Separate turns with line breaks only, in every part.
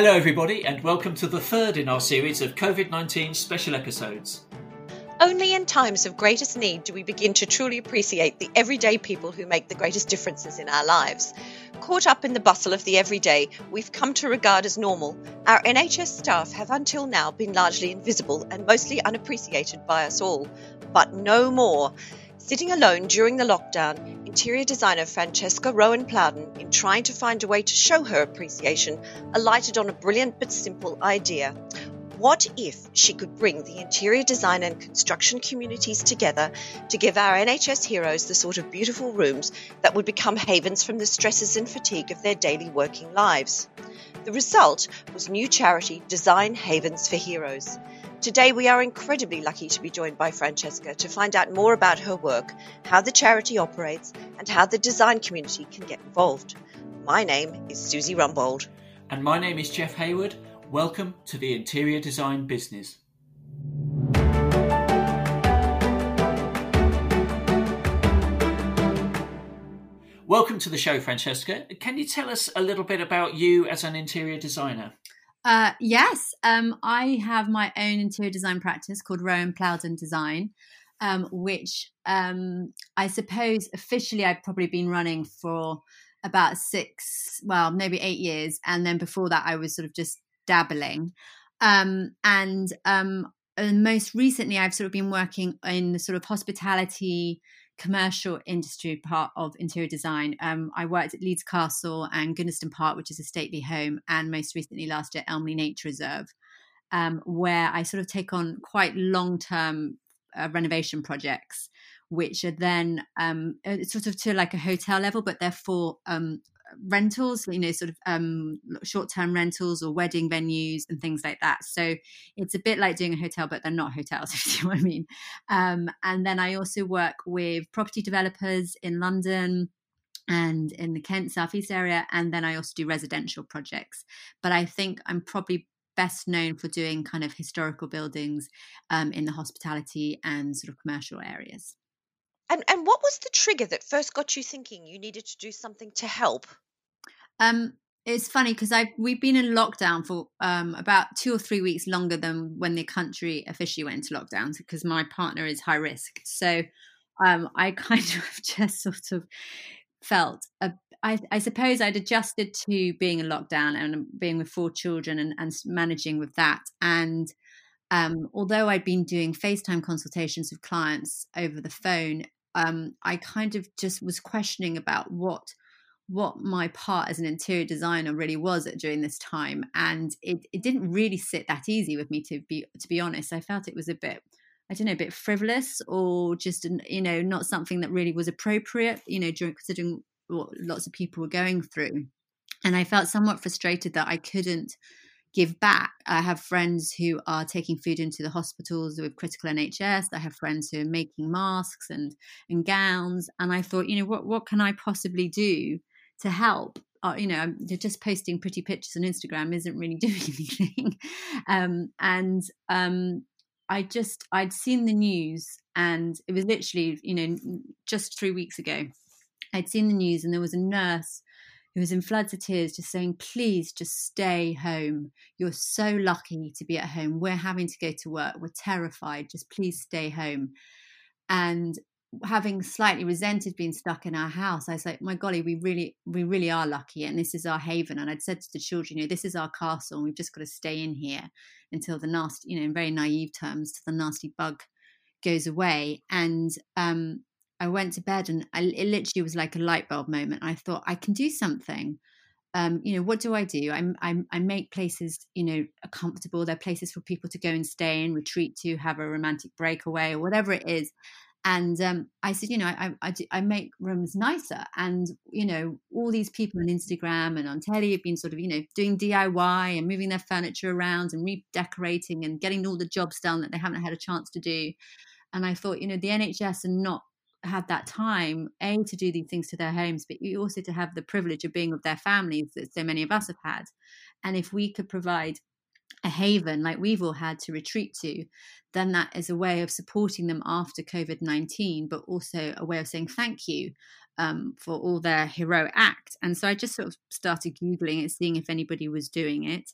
Hello, everybody, and welcome to the third in our series of COVID 19 special episodes.
Only in times of greatest need do we begin to truly appreciate the everyday people who make the greatest differences in our lives. Caught up in the bustle of the everyday, we've come to regard as normal. Our NHS staff have until now been largely invisible and mostly unappreciated by us all. But no more. Sitting alone during the lockdown, interior designer Francesca Rowan Plowden, in trying to find a way to show her appreciation, alighted on a brilliant but simple idea. What if she could bring the interior design and construction communities together to give our NHS heroes the sort of beautiful rooms that would become havens from the stresses and fatigue of their daily working lives? The result was new charity Design Havens for Heroes. Today, we are incredibly lucky to be joined by Francesca to find out more about her work, how the charity operates, and how the design community can get involved. My name is Susie Rumbold.
And my name is Jeff Hayward. Welcome to the interior design business. Welcome to the show, Francesca. Can you tell us a little bit about you as an interior designer?
Uh, yes, um, I have my own interior design practice called Rowan Plowden Design, um, which um, I suppose officially I've probably been running for about six, well, maybe eight years. And then before that, I was sort of just dabbling. Um, and um, most recently, I've sort of been working in the sort of hospitality commercial industry part of interior design. Um, I worked at Leeds Castle and Goodnestone Park, which is a stately home, and most recently last year, Elmley Nature Reserve, um, where I sort of take on quite long term uh, renovation projects, which are then um, uh, sort of to like a hotel level, but they're for um, rentals, you know, sort of um, short term rentals or wedding venues and things like that. So it's a bit like doing a hotel, but they're not hotels, if you see what I mean. Um, and then I also work with property developers in London and in the Kent Southeast area. And then I also do residential projects. But I think I'm probably best known for doing kind of historical buildings um, in the hospitality and sort of commercial areas.
And and what was the trigger that first got you thinking you needed to do something to help?
Um, it's funny because I we've been in lockdown for um, about two or three weeks longer than when the country officially went into lockdown because my partner is high risk. So um, I kind of just sort of felt a, I, I suppose I'd adjusted to being in lockdown and being with four children and, and managing with that. And um, although I'd been doing FaceTime consultations with clients over the phone, um, I kind of just was questioning about what what my part as an interior designer really was at during this time and it, it didn't really sit that easy with me to be to be honest. I felt it was a bit i don't know a bit frivolous or just you know not something that really was appropriate you know during considering what lots of people were going through. And i felt somewhat frustrated that i couldn't give back. I have friends who are taking food into the hospitals with critical NHS. I have friends who are making masks and and gowns. And I thought, you know, what what can I possibly do to help? Uh, you know, just posting pretty pictures on Instagram isn't really doing anything. um, and um, I just I'd seen the news, and it was literally, you know, just three weeks ago. I'd seen the news, and there was a nurse who was in floods of tears, just saying, please just stay home. You're so lucky to be at home. We're having to go to work. We're terrified. Just please stay home. And having slightly resented being stuck in our house, I was like, my golly, we really, we really are lucky. And this is our haven. And I'd said to the children, you know, this is our castle and we've just got to stay in here until the nasty, you know, in very naive terms, till the nasty bug goes away. And um, I went to bed and I, it literally was like a light bulb moment. I thought I can do something. Um, you know, what do I do? I, I, I make places, you know, comfortable. They're places for people to go and stay in, retreat to, have a romantic breakaway or whatever it is. And um, I said, you know, I, I, do, I make rooms nicer. And, you know, all these people on Instagram and on telly have been sort of, you know, doing DIY and moving their furniture around and redecorating and getting all the jobs done that they haven't had a chance to do. And I thought, you know, the NHS are not had that time a to do these things to their homes but you also to have the privilege of being with their families that so many of us have had and if we could provide a haven like we've all had to retreat to then that is a way of supporting them after covid-19 but also a way of saying thank you um, for all their heroic act and so i just sort of started googling it seeing if anybody was doing it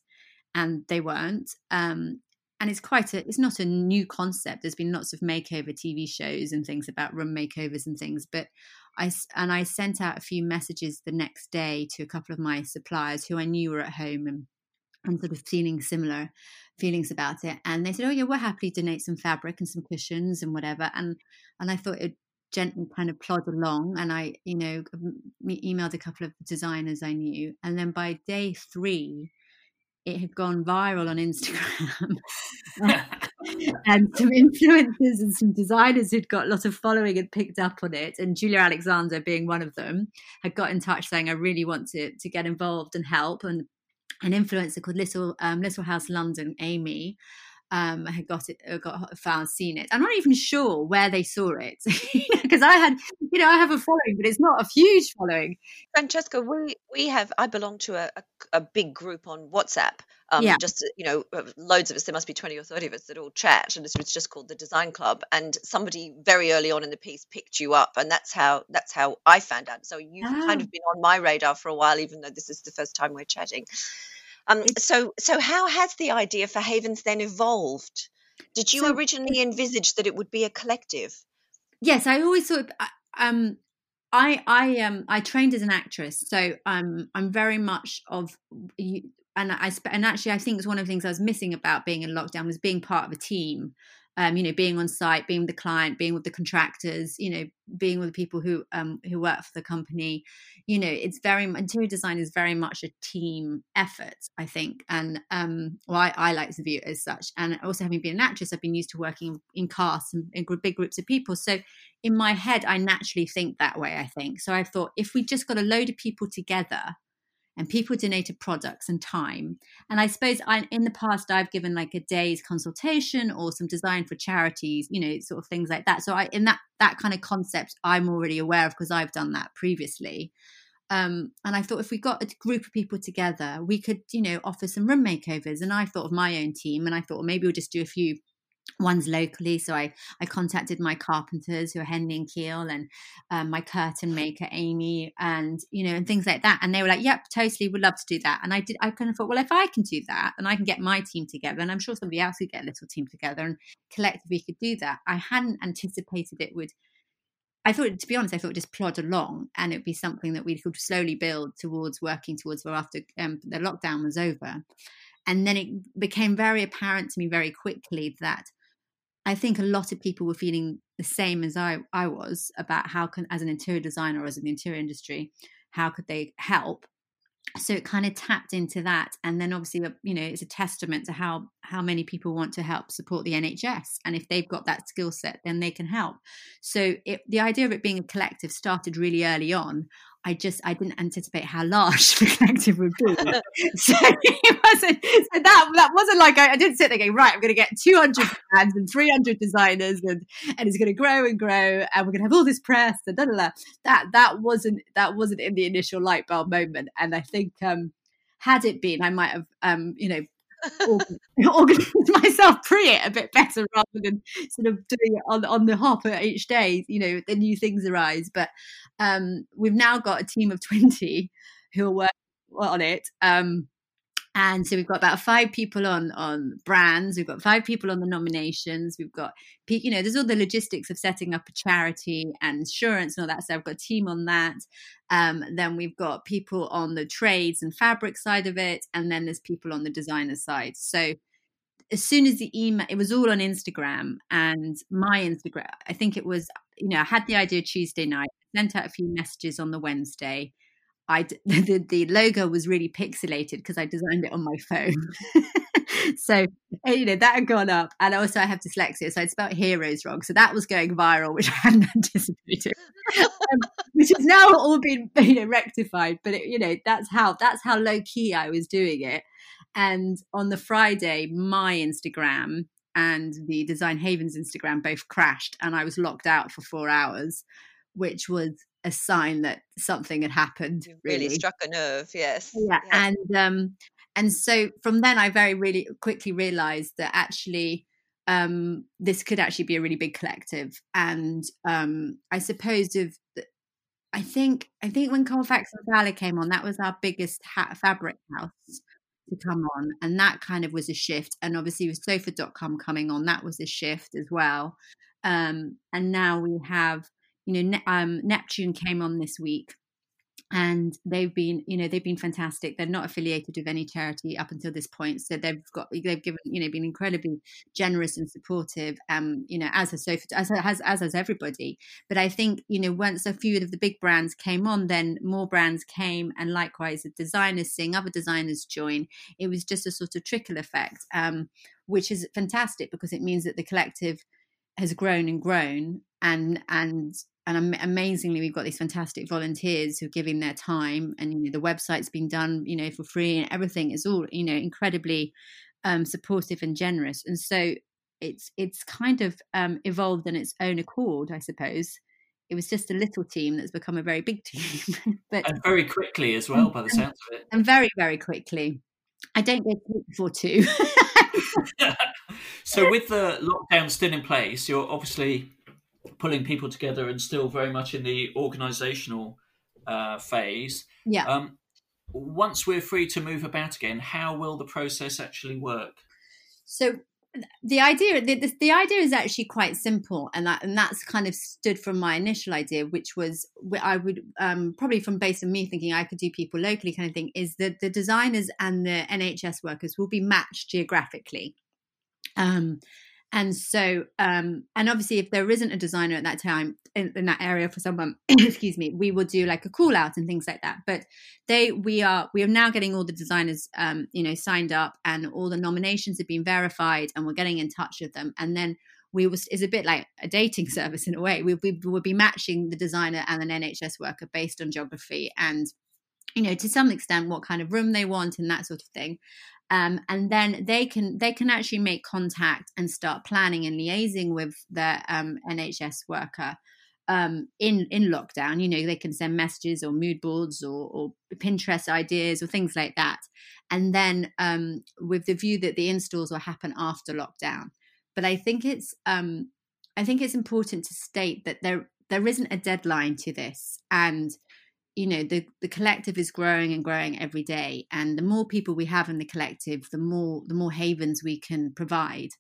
and they weren't. Um, and it's quite a it's not a new concept. There's been lots of makeover tv shows and things about room makeovers and things but i and i sent out a few messages the next day to a couple of my suppliers who i knew were at home and and sort of feeling similar feelings about it. And they said oh yeah we'll happily donate some fabric and some cushions and whatever. And and i thought it gently kind of plod along and i you know emailed a couple of designers i knew. And then by day three it had gone viral on Instagram. and some influencers and some designers who'd got a lot of following had picked up on it. And Julia Alexander, being one of them, had got in touch saying, I really want to, to get involved and help. And an influencer called Little um, Little House London, Amy, um, had got it, uh, got found, seen it. I'm not even sure where they saw it because I had, you know, I have a following, but it's not a huge following.
Francesca, we we have. I belong to a, a, a big group on WhatsApp. Um, yeah. Just you know, loads of us. There must be twenty or thirty of us that all chat, and this was just called the Design Club. And somebody very early on in the piece picked you up, and that's how that's how I found out. So you've oh. kind of been on my radar for a while, even though this is the first time we're chatting. Um, so, so how has the idea for Havens then evolved? Did you so, originally envisage that it would be a collective?
Yes, I always thought. Um, I I um I trained as an actress, so um I'm very much of and I and actually I think it's one of the things I was missing about being in lockdown was being part of a team um, you know, being on site, being with the client, being with the contractors, you know, being with the people who um, who work for the company. You know, it's very interior design is very much a team effort, I think, and um, well, I, I like to view it as such. And also, having been an actress, I've been used to working in casts and in big groups of people. So, in my head, I naturally think that way. I think so. I thought if we just got a load of people together and people donated products and time. And I suppose I, in the past, I've given like a day's consultation or some design for charities, you know, sort of things like that. So I, in that that kind of concept, I'm already aware of because I've done that previously. Um, and I thought if we got a group of people together, we could, you know, offer some room makeovers. And I thought of my own team, and I thought well, maybe we'll just do a few ones locally. So I, I contacted my carpenters who are Henley and Keel and um, my curtain maker, Amy, and, you know, and things like that. And they were like, yep, totally, would love to do that. And I did, I kind of thought, well, if I can do that and I can get my team together, and I'm sure somebody else could get a little team together and collectively could do that. I hadn't anticipated it would. I thought, to be honest, I thought just plod along and it'd be something that we could slowly build towards working towards well after um, the lockdown was over. And then it became very apparent to me very quickly that I think a lot of people were feeling the same as I, I was about how can, as an interior designer or as in the interior industry, how could they help? So it kind of tapped into that, and then obviously, uh, you know, it's a testament to how how many people want to help support the NHS, and if they've got that skill set, then they can help. So it, the idea of it being a collective started really early on. I just I didn't anticipate how large the collective would be. so it wasn't so that that wasn't like I, I didn't sit there going right. I'm going to get 200 brands and 300 designers and and it's going to grow and grow and we're going to have all this press and da, da, da. that that wasn't that wasn't in the initial light bulb moment. And I think um, had it been, I might have um, you know organize myself pre it a bit better rather than sort of doing it on, on the hop each day, you know, the new things arise. But um, we've now got a team of 20 who are working on it. Um, and so we've got about five people on on brands. We've got five people on the nominations. We've got you know there's all the logistics of setting up a charity and insurance and all that so i've got a team on that. Um, then we've got people on the trades and fabric side of it and then there's people on the designer side. So as soon as the email it was all on instagram and my instagram i think it was you know i had the idea tuesday night sent out a few messages on the wednesday I the, the logo was really pixelated because I designed it on my phone. so eh, you know that had gone up, and also I have dyslexia, so I spelled heroes wrong. So that was going viral, which I hadn't anticipated, um, which has now all been you know rectified. But it, you know that's how that's how low key I was doing it. And on the Friday, my Instagram and the Design Havens Instagram both crashed, and I was locked out for four hours, which was a sign that something had happened.
really. really struck a nerve, yes.
Yeah, and um, and so from then I very really quickly realised that actually um, this could actually be a really big collective, and um, I suppose I think I think when Colefax and Fowler came on, that was our biggest hat fabric house. to come on. And that kind of was a shift. And obviously, with sofa.com coming on, that was a shift as well. Um, and now we have, you know, um, Neptune came on this week and they've been you know they've been fantastic. They're not affiliated with any charity up until this point so they've got they've given you know been incredibly generous and supportive um you know as a so as as as has everybody. But i think you know once a few of the big brands came on then more brands came and likewise the designers seeing other designers join it was just a sort of trickle effect um which is fantastic because it means that the collective has grown and grown and and and amazingly we've got these fantastic volunteers who are giving their time and you know the website's been done you know for free and everything is all you know incredibly um, supportive and generous. And so it's it's kind of um, evolved on its own accord i suppose. It was just a little team that's become a very big team
but and very quickly as well by the sounds of it.
and very very quickly. I don't go to before two.
So with the lockdown still in place you're obviously pulling people together and still very much in the organizational uh, phase.
Yeah.
Um, once we're free to move about again, how will the process actually work?
So the idea the, the, the, idea is actually quite simple and that and that's kind of stood from my initial idea which was i would um, probably from based on me thinking i could do people locally kind of thing is that the designers and the nhs workers will be matched geographically um, and so, um, and obviously, if there isn't a designer at that time in, in that area for someone, excuse me, we will do like a call out and things like that. But they, we are, we are now getting all the designers, um, you know, signed up, and all the nominations have been verified, and we're getting in touch with them, and then we was is a bit like a dating service in a way. We, we will be matching the designer and an NHS worker based on geography and you know to some extent what kind of room they want and that sort of thing um, and then they can they can actually make contact and start planning and liaising with their um, NHS worker um, in in lockdown. You know, they can send messages or mood boards or, or Pinterest ideas or things like that, and then um, with the view that the installs will happen after lockdown. But I think it's um, I think it's important to state that there there isn't a deadline to this, and you know the the collective is growing and growing every day and the more people we have in the collective the more the more havens we can provide.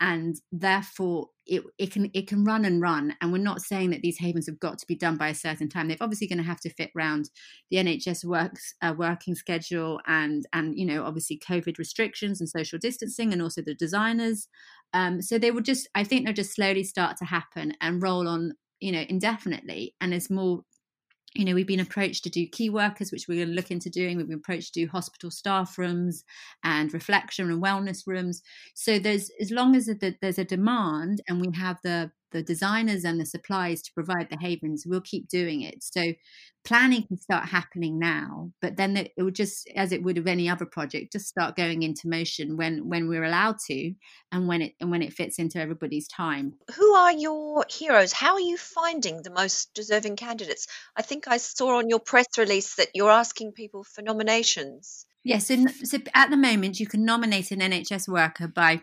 And therefore it, it can it can run and run and we're not saying that these havens have got to be done by a certain time. They're obviously going to have to fit around the nhs works uh, working schedule and and you know obviously covid restrictions and social distancing and also the designers. Um, so they will just i think they'll just slowly start to happen and roll on you know indefinitely and as more you know, we've been approached to do key workers, which we're going to look into doing. We've been approached to do hospital staff rooms and reflection and wellness rooms. So there's as long as there's a demand and we have the the designers and the suppliers to provide the havens, we'll keep doing it. So planning can start happening now, but then it will just, as it would of any other project, just start going into motion when when we're allowed to, and when it and when it fits into everybody's time.
Who are your heroes? How are you finding the most deserving candidates? I think I saw on your press release that you're asking people for nominations.
Yes, yeah, so, so at the moment you can nominate an NHS worker by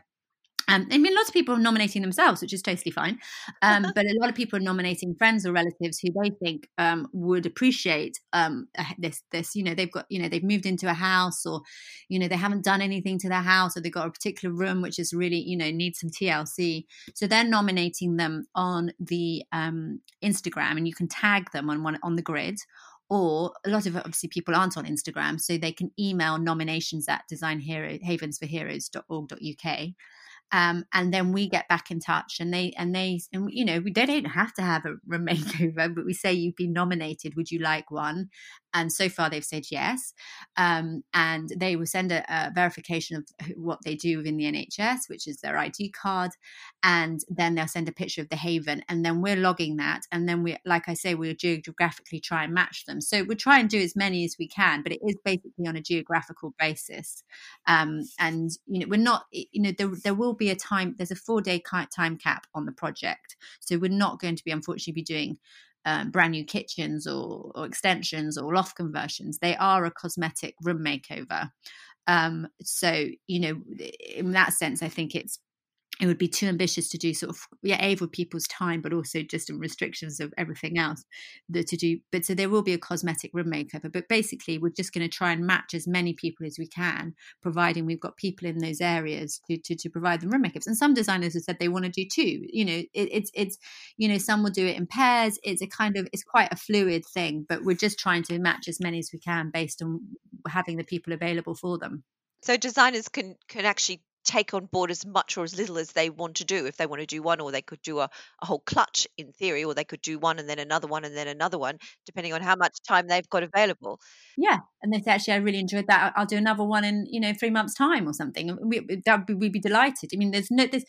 um, I mean, lots of people are nominating themselves, which is totally fine. Um, but a lot of people are nominating friends or relatives who they think um, would appreciate um, this. This, you know, they've got, you know, they've moved into a house, or you know, they haven't done anything to their house, or they've got a particular room which is really, you know, needs some TLC. So they're nominating them on the um, Instagram, and you can tag them on one on the grid, or a lot of obviously people aren't on Instagram, so they can email nominations at designhavensforheroes.org.uk um, and then we get back in touch and they and they and you know they don't have to have a makeover but we say you've been nominated would you like one and so far they've said yes um, and they will send a, a, verification of what they do within the nhs which is their id card and then they'll send a picture of the haven and then we're logging that and then we like i say we'll geographically try and match them. So we'll try and do as many as we can but it is basically on a geographical basis um, and you know we're not you know there, there will be a time there's a four day time cap on the project. So we're not going to be unfortunately be doing um, brand new kitchens or, or, extensions or loft conversions. They are a cosmetic room makeover. Um, so, you know, in that sense, I think it's it would be too ambitious to do sort of yeah people's time but also just in restrictions of everything else that to do but so there will be a cosmetic room makeover but basically we're just going to try and match as many people as we can providing we've got people in those areas to to, to provide them room makeups. And some designers have said they want to do two you know it, it's it's you know some will do it in pairs it's a kind of it's quite a fluid thing but we're just trying to match as many as we can based on having the people available for them.
So designers can can actually take on board as much or as little as they want to do. If they want to do one, or they could do a, a whole clutch in theory, or they could do one and then another one and then another one, depending on how much time they've got available.
Yeah, and they say actually I really enjoyed that. I'll do another one in you know three months' time or something. We, that we'd be delighted. I mean, there's no there's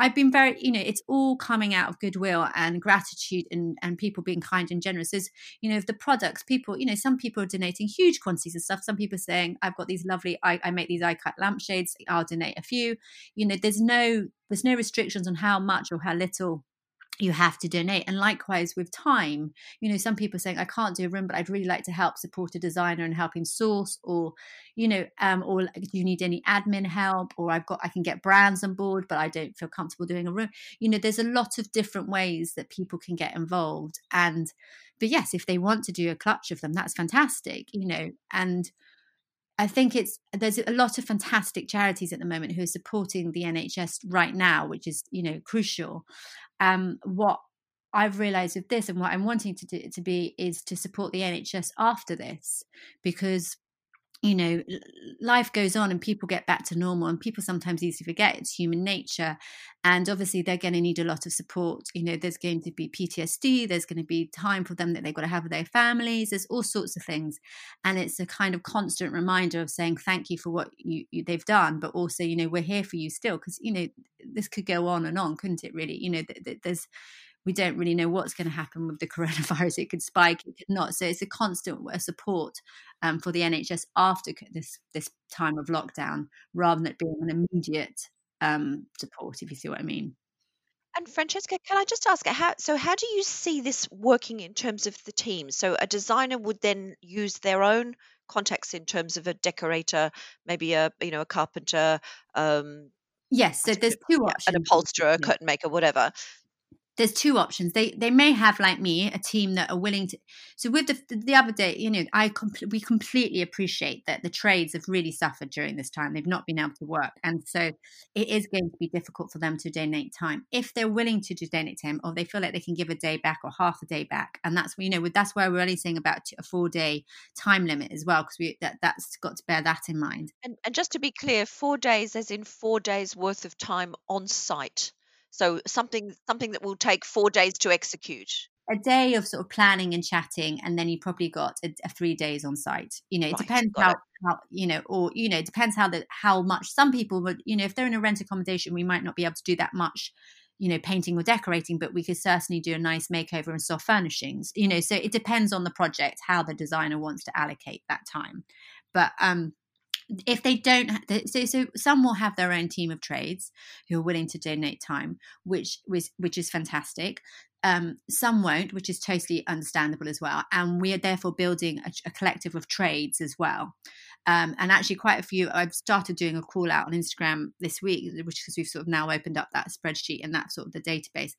I've been very, you know, it's all coming out of goodwill and gratitude and, and people being kind and generous. There's, you know, the products, people, you know, some people are donating huge quantities of stuff. Some people are saying, I've got these lovely, I, I make these eye cut lampshades, I'll donate a few. You know, there's no, there's no restrictions on how much or how little you have to donate. And likewise with time you know some people saying i can't do a room but i'd really like to help support a designer and help him source or you know um or do you need any admin help? or i've got i can get brands on board but i don't feel comfortable doing a room. You know there's a lot of different ways that people can get involved. And but yes if they want to do a clutch of them that's fantastic you know and I think it's there's a lot of fantastic charities at the moment who are supporting the NHS right now, which is you know crucial. Um, what I've realized with this and what I'm wanting to do to be is to support the NHS after this because you know life goes on and people get back to normal and people sometimes easily forget it's human nature. And obviously they're going to need a lot of support. You know there's going to be ptsd there's going to be time for them that they've got to have with their families there's all sorts of things. And it's a kind of constant reminder of saying thank you for what you, you they've done but also you know we're here for you still because you know this could go on and on couldn't it really? You know th- th- there's we don't really know what's going to happen with the coronavirus. It could spike, it could not. So it's a constant support um, for the NHS after this this time of lockdown, rather than it being an immediate um, support. If you see what I mean.
And Francesca, can I just ask how so how do you see this working in terms of the team? So a designer would then use their own contacts in terms of a decorator, maybe a you know a carpenter, um,
Yes, so there's two options.
An upholsterer, a curtain maker, whatever
there's two options. They they may have like me a team that are willing to. So with the the other day, you know, I we completely appreciate that the trades have really suffered during this time. They've not been able to work, and so it is going to be difficult for them to donate time if they're willing to donate time, or they feel like they can give a day back or half a day back. And that's you know that's why we're only saying about a four day time limit as well because we that that's got to bear that in mind.
And, and just to be clear, four days as in four days worth of time on site. So something something that will take four days to execute.
A day of sort of planning and chatting, and then you probably got a, a three days on site. You know, it right, depends how, it. how you know, or you know, it depends how the how much. Some people would, you know, if they're in a rent accommodation, we might not be able to do that much you know painting or decorating but we could certainly do a nice makeover and soft furnishings you know so it depends on the project how the designer wants to allocate that time but um if they don't so, so some will have their own team of trades who are willing to donate time which which, which is fantastic. Um, some won't which is totally understandable as well and we are therefore building a, a collective of trades as well. Um, and actually quite a few i've started doing a call out on instagram this week which because we've sort of now opened up that spreadsheet and that sort of the database.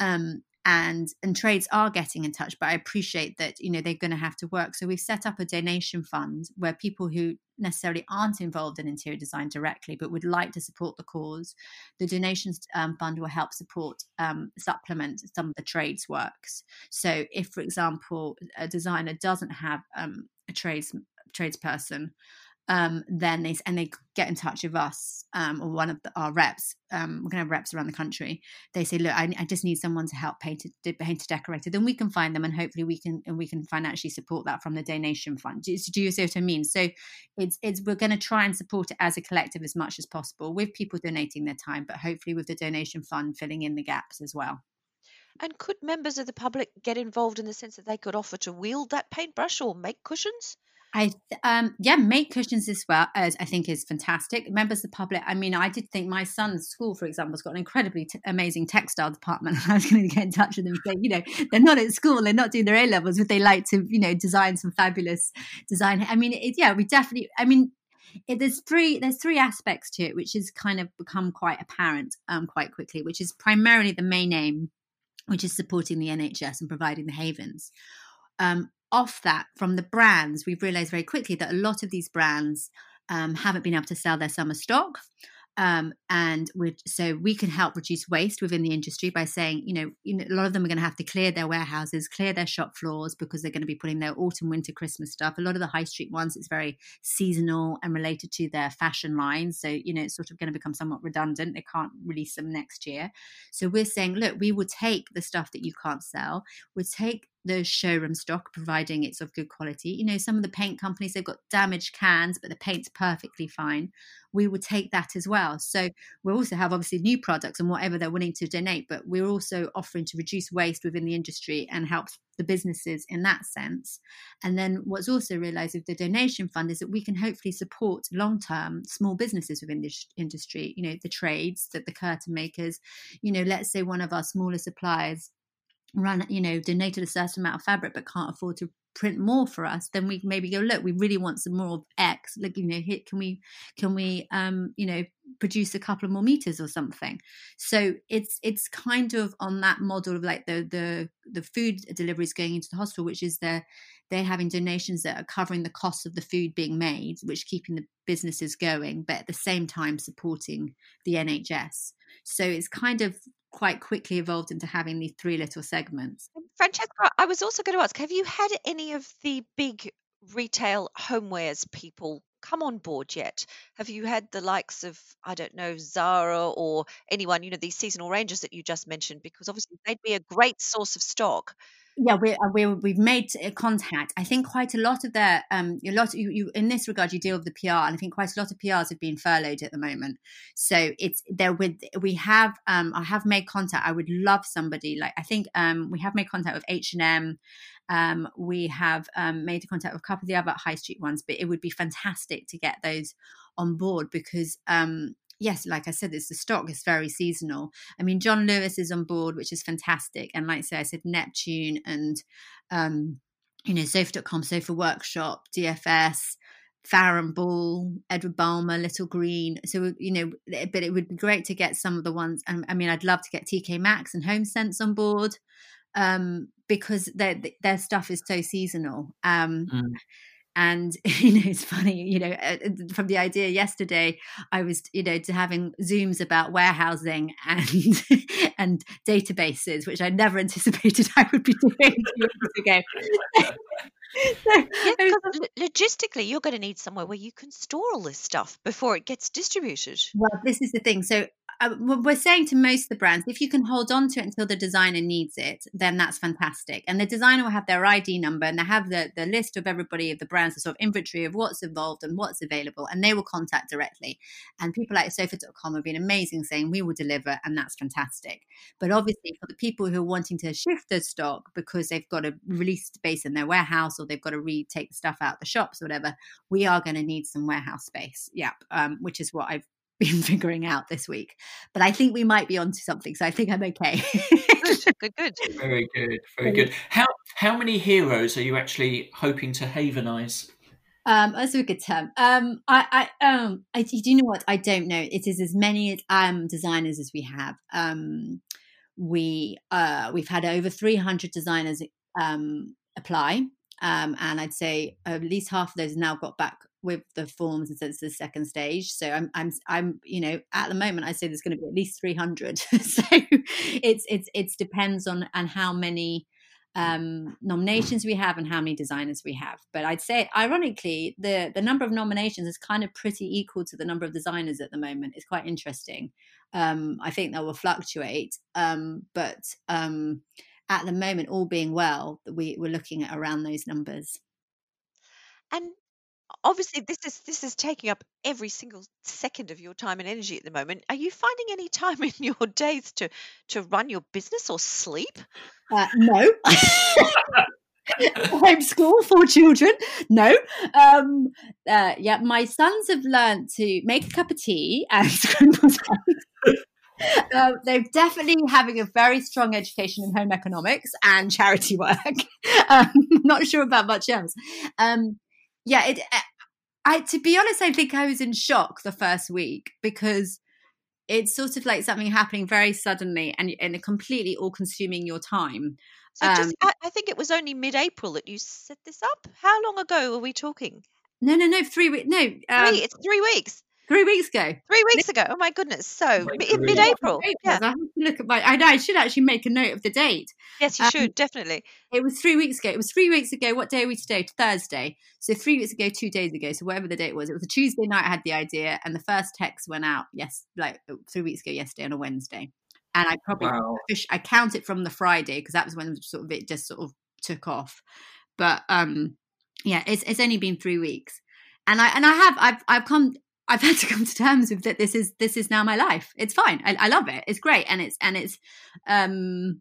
Um, and and trades are getting in touch but i appreciate that you know they're going to have to work. So we've set up a donation fund where people who necessarily aren't involved in interior design directly but would like to support the cause the donations um, fund will help support um, supplement some of the trades works. So if for example a designer doesn't have um, a trades tradesperson um, then they and they get in touch with us um, or one of the, our reps. Um, we're to have reps around the country. They say, "Look, I, I just need someone to help paint it, paint a decorator." Then we can find them, and hopefully we can and we can financially support that from the donation fund. Do, do you see what I mean? So it's it's we're to try and support it as a collective as much as possible with people donating their time, but hopefully with the donation fund filling in the gaps as well.
And could members of the public get involved in the sense that they could offer to wield that paintbrush or make cushions?
I um yeah, make cushions as well as I think is fantastic. Members of the public. I mean, I did think my son's school, for example, has got an incredibly t- amazing textile department. I was going to get in touch with them say, you know, they're not at school, they're not doing their A levels, but they like to, you know, design some fabulous design. I mean, it, yeah, we definitely. I mean, it, there's three there's three aspects to it, which has kind of become quite apparent um, quite quickly, which is primarily the main aim, which is supporting the NHS and providing the havens. Um, off that, from the brands, we've realised very quickly that a lot of these brands um, haven't been able to sell their summer stock. Um, and so we can help reduce waste within the industry by saying, you know, you know a lot of them are going to have to clear their warehouses, clear their shop floors because they're going to be putting their autumn, winter, Christmas stuff. A lot of the high street ones, it's very seasonal and related to their fashion lines. So, you know, it's sort of going to become somewhat redundant. They can't release them next year. So we're saying, look, we will take the stuff that you can't sell, we'll take the showroom stock, providing it's of good quality. You know, some of the paint companies, they've got damaged cans, but the paint's perfectly fine. We would take that as well. So we also have obviously new products and whatever they're willing to donate, but we're also offering to reduce waste within the industry and help the businesses in that sense. And then what's also realized with the donation fund is that we can hopefully support long term small businesses within this industry, you know, the trades, that the curtain makers, you know, let's say one of our smaller suppliers run, you know, donated a certain amount of fabric but can't afford to print more for us, then we maybe go, look, we really want some more of X. Like, you know, hit can we can we um, you know, produce a couple of more meters or something? So it's it's kind of on that model of like the the the food deliveries going into the hospital, which is they're they're having donations that are covering the cost of the food being made, which keeping the businesses going, but at the same time supporting the NHS. So it's kind of quite quickly evolved into having these three little segments.
Francesca, I was also going to ask have you had any of the big retail homewares people come on board yet? Have you had the likes of, I don't know, Zara or anyone, you know, these seasonal ranges that you just mentioned? Because obviously they'd be a great source of stock
yeah we uh, we we've made contact. I think quite a lot of their um a lot you, you in this regard you deal with the pr and i think quite a lot of prs have been furloughed at the moment. So it's there with we have um i have made contact. I would love somebody like i think um we have made contact with h&m um, we have um, made contact with a couple of the other high street ones, but it would be fantastic to get those on board because um, yes, like I said, it's the stock is very seasonal. I mean, John Lewis is on board, which is fantastic. And like I said, I said Neptune and um, you know, Sofa.com, Sofa Workshop, DFS, Farrow and Ball, Edward Bulmer, Little Green. So, you know, but it would be great to get some of the ones. I mean, I'd love to get TK Maxx and Home Sense on board um, because their their stuff is so seasonal. Um, mm and you know it's funny you know uh, uh, from the idea yesterday i was you know to having zooms about warehousing and and databases which i never anticipated i would be doing years ago.
So, yeah, logistically you're going to need somewhere where you can store all this stuff before it gets distributed.
Well this is the thing. So uh, we're saying to most of the brands, if you can hold on to it until the designer needs it, then that's fantastic. And the designer will have their ID number and they have the, the list of everybody of the brands, the sort of inventory of what's involved and what's available, and they will contact directly. And people like sofa.com have been amazing saying we will deliver, and that's fantastic. But obviously, for the people who are wanting to shift their stock because they've got a release space in their warehouse or they've got to retake the stuff out of the shops or whatever, we are going to need some warehouse space. Yep, um, which is what I've been figuring out this week. But I think we might be onto something, so I think I'm okay.
good, good,
Very good, very good. How how many heroes are you actually hoping to havenize?
Um, that's a good term. Um, I, I, um, I, do you know what? I don't know. It is as many as um designers as we have. Um, we uh, we've had over 300 designers um apply, um, and I'd say at least half of those now got back with the forms and since the second stage. So I'm I'm I'm you know at the moment I say there's going to be at least 300. so it's it's it's depends on and how many um, nominations we have and how many designers we have. But I'd say, ironically, the the number of nominations is kind of pretty equal to the number of designers at the moment. It's quite interesting. Um, I think that will fluctuate, um, but um, at the moment, all being well, we, we're looking at around those numbers.
And obviously this is this is taking up every single second of your time and energy at the moment. Are you finding any time in your days to to run your business or sleep?
Uh, no. Homeschool for children. No. Um uh, yeah my sons have learned to make a cup of tea and uh, they're definitely having a very strong education in home economics and charity work. um, not sure about much else. Um, yeah, it, I, to be honest, I think I was in shock the first week because it's sort of like something happening very suddenly and and completely all consuming your time.
So just,
Um,
I, I think it was only mid-April that you set this up. How long ago are we talking?
no, no, no, three weeks. No, um,
Three. It's three weeks.
Three weeks ago.
Three weeks ago. Oh my goodness. So
Like
mi- mid-April.
April.
Yeah.
I have to look at my. I know. I should actually make a note of the date.
Yes, you
Um,
should definitely.
It was three weeks ago. It was three weeks ago. What day are we today? Thursday. So three weeks ago, two days ago. So whatever the date was, it was a Tuesday night. I had the idea, and the first text went out. Yes, like uh, three weeks ago yesterday on a Wednesday, and I probably
Wow.
I count it from the Friday because that was when sort of it just sort of took off. But um, yeah, it's it's only been three weeks, and I and I have I've I've come I've had to come to terms with that. This is this is now my life. It's fine. I, I love it. It's great, and it's and it's um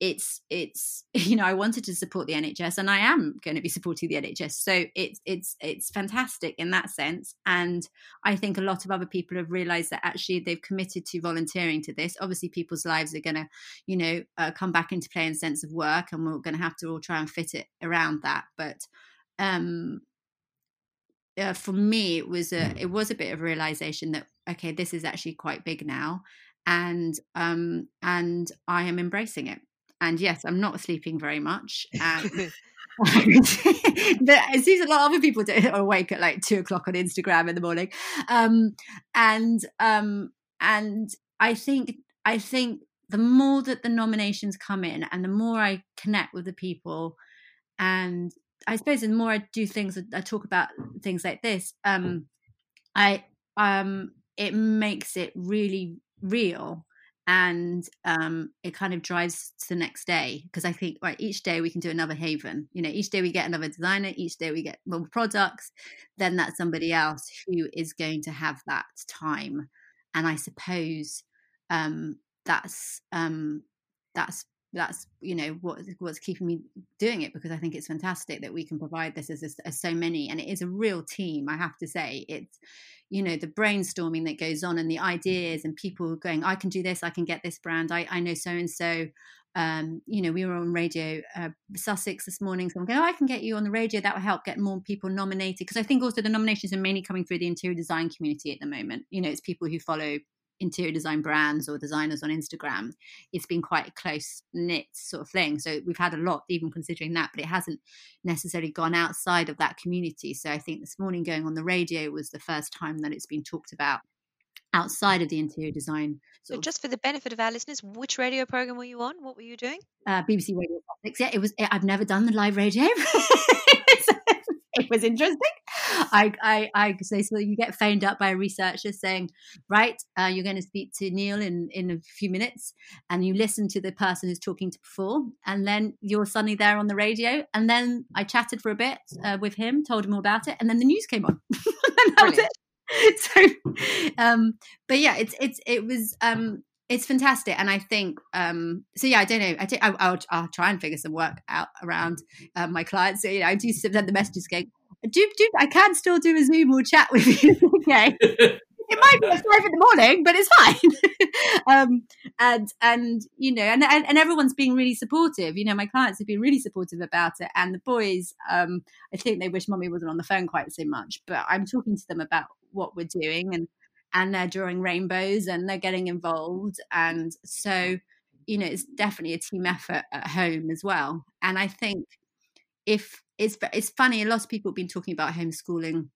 it's it's you know I wanted to support the NHS and I am going to be supporting the NHS so it's it's it's fantastic in that sense and I think a lot of other people have realized that actually they've committed to volunteering to this obviously people's lives are going to you know uh, come back into play in sense of work and we're going to have to all try and fit it around that but um uh, for me it was a it was a bit of a realization that okay this is actually quite big now and um and I am embracing it. And yes I'm not sleeping very much and but it seems a lot of other people do, are awake at like two o'clock on Instagram in the morning. Um and um and I think I think the more that the nominations come in and the more I connect with the people and I suppose the more I do things, I talk about things like this. Um, I um, it makes it really real, and um, it kind of drives to the next day because I think right each day we can do another haven. You know, each day we get another designer, each day we get more products. Then that's somebody else who is going to have that time, and I suppose um, that's um, that's that's you know what what's keeping me doing it because I think it's fantastic that we can provide this as, as so many and it is a real team I have to say. It's you know the brainstorming that goes on and the ideas and people going I can do this I can get this brand I, I know so and so um, you know we were on radio uh, Sussex this morning so I'm going oh I can get you on the radio that will help get more people nominated. Because I think also the nominations are mainly coming through the interior design community at the moment. You know it's people who follow interior design brands or designers on Instagram, it's been quite a close knit sort of thing. So we've had a lot, even considering that, but it hasn't necessarily gone outside of that community. So I think this morning going on the radio was the first time that it's been talked about outside of the interior design.
So
of,
just for the benefit of our listeners, which radio program were you on? What were you doing?
uh, BBC Radio Classics. Yeah, it was. I've never done the live radio. it was interesting. I, I, I say so. You get phoned up by a researcher saying, "Right, uh, you're going to speak to Neil in in a few minutes," and you listen to the person who's talking to before, and then you're suddenly there on the radio. And then I chatted for a bit uh, with him, told him all about it, and then the news came on. and that was it. So, um, but yeah, it's it's it was um it's fantastic and i think um so yeah i don't know i do, I, I'll, I'll try and figure some work out around uh, my clients so you know i do send the messages going do do i can still do a zoom or chat with you okay? It might be at five in the morning but it's fine. Um and and you know and, and and everyone's being really supportive. You know my clients have been really supportive about it and the boys um i think they wish mummy wasn't on the phone quite so much but i'm talking to them about what we're doing and and they're drawing rainbows and they're getting involved. And so you know it's definitely a team effort at home as well. And i think if it's it's funny a lot of people have been talking about homeschooling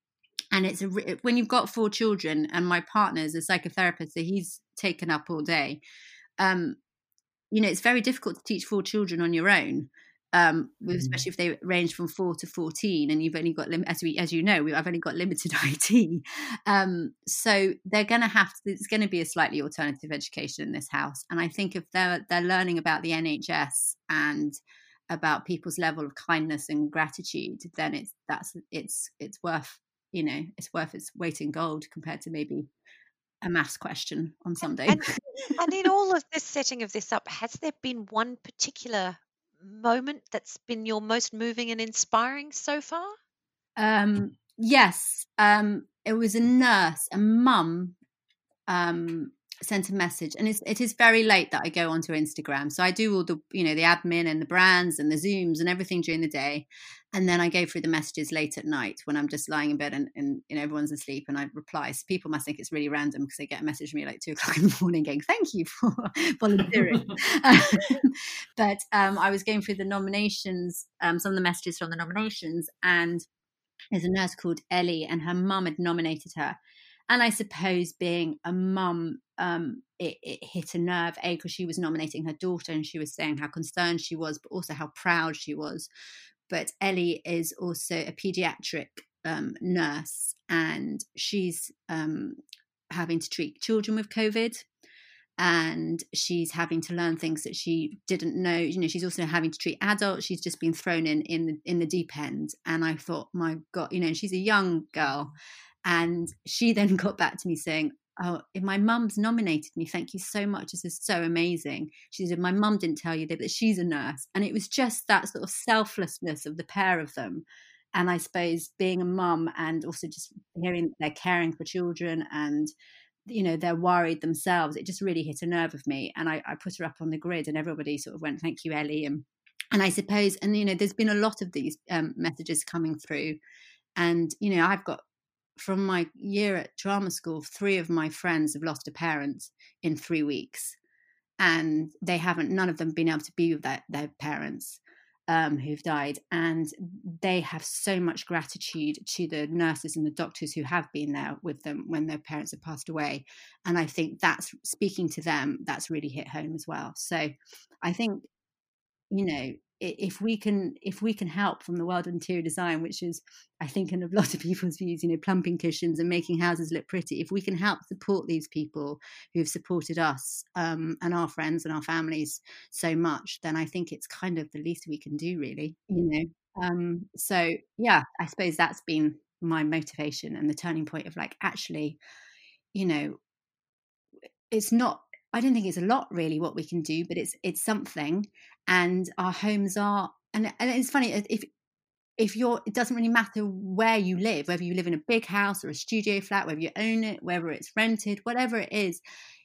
and it's a when you've got four children and my partner's a psychotherapist so he's taken up all day um you know it's very difficult to teach four children on your own um, with, especially if they range from four to fourteen, and you've only got lim- as we as you know, we, I've only got limited IT, um, so they're going to have to. It's going to be a slightly alternative education in this house, and I think if they're they're learning about the NHS and about people's level of kindness and gratitude, then it's that's it's it's worth you know it's worth its weight in gold compared to maybe a maths question on Sunday.
And, and in all of this setting of this up, has there been one particular moment that's been your most moving and inspiring so far?
Um, yes, um, it was a nurse, a mum, um, sent a message and it's, it is very late that i go onto instagram. So i do all the you know the admin and the brands and the zooms and everything during the day and then i go through the messages late at night when i'm just lying in bed and, and you know everyone's asleep and i reply. So people must think it's really random because they get a message from me like two o'clock in the morning going thank you for volunteering. But um, i was going through the nominations um, some of the messages from the nominations and there's a nurse called ellie and her mum had nominated her and I suppose being a mum, um, it, it, hit a nerve, A, because she was nominating her daughter and she was saying how concerned she was, but also how proud she was. But Ellie is also a pediatric um, nurse and she's um, having to treat children with COVID and she's having to learn things that she didn't know. You know she's also having to treat adults. She's just been thrown in in the in the deep end. And i thought my god you know she's a young girl and she then got back to me saying, Oh, if my mum's nominated me, thank you so much. This is so amazing. She said, My mum didn't tell you that, but she's a nurse. And it was just that sort of selflessness of the pair of them. And I suppose being a mum and also just hearing that they're caring for children and you know they're worried themselves it just really hit a nerve of me and I, I put her up on the grid and everybody sort of went thank you ellie and and i suppose and you know there's been a lot of these um, messages coming through and you know i've got from my year at drama school, three of my friends have lost a parent in three weeks. And they haven't, none of them been able to be with their, their parents um, who've died. And they have so much gratitude to the nurses and the doctors who have been there with them when their parents have passed away. And I think that's speaking to them, that's really hit home as well. So I think, you know, if we can if we can help from the world of interior design which is i think in a lot of people's views you know plumping cushions and making houses look pretty if we can help support these people who've supported us um, and our friends and our families so much then i think it's kind of the least we can do really you know um, so yeah i suppose that's been my motivation and the turning point of like actually you know it's not I don't think it's a lot really what we can do, but it's it's something. And our homes are, and and it's funny if if you're, it doesn't really matter where you live, whether you live in a big house or a studio flat, whether you own it, whether it's rented, whatever it is.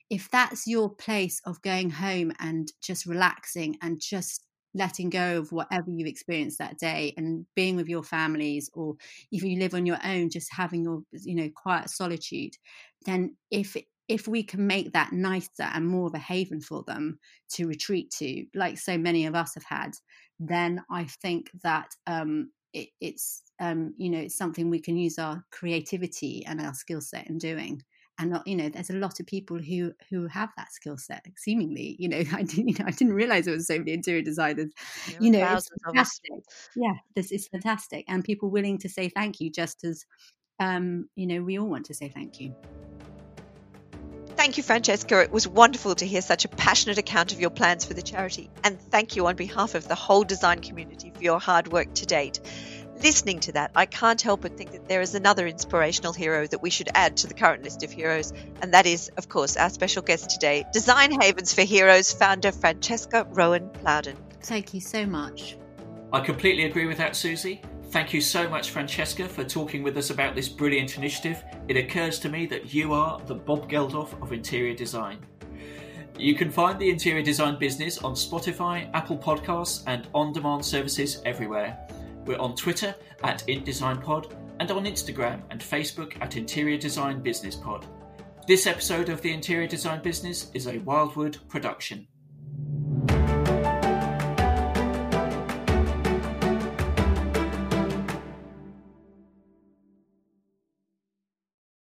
If that's your place of going home and just relaxing and just letting go of whatever you've experienced that day and being with your families or if you live on your own just having your you know quiet solitude then if if we can make that nicer and more of a haven for them to retreat to, like so many of us have had, then I think that um, it, it's um, you know it's something we can use our creativity and our skill set in doing. And not, you know, there's a lot of people who who have that skill set. Seemingly, you know, I didn't, you know, I didn't realize there was so many interior designers. Yeah, you know, it's fantastic. Yeah, this is fantastic, and people willing to say thank you, just as um, you know, we all want to say thank you.
Thank you, Francesca. It was wonderful to hear such a passionate account of your plans for the charity. And thank you on behalf of the whole design community for your hard work to date. Listening to that, I can't help but think that there is another inspirational hero that we should add to the current list of heroes, and that is, of course, our special guest today, Design Havens for Heroes founder Francesca Rowan Plowden.
Thank you so much.
I completely agree with that, Susie. Thank you so much, Francesca, for talking with us about this brilliant initiative. It occurs to me that you are the Bob Geldof of interior design. You can find the interior design business on Spotify, Apple Podcasts, and on demand services everywhere. We're on Twitter at InDesignPod and on Instagram and Facebook at Interior Design Business Pod. This episode of the Interior Design Business is a Wildwood production.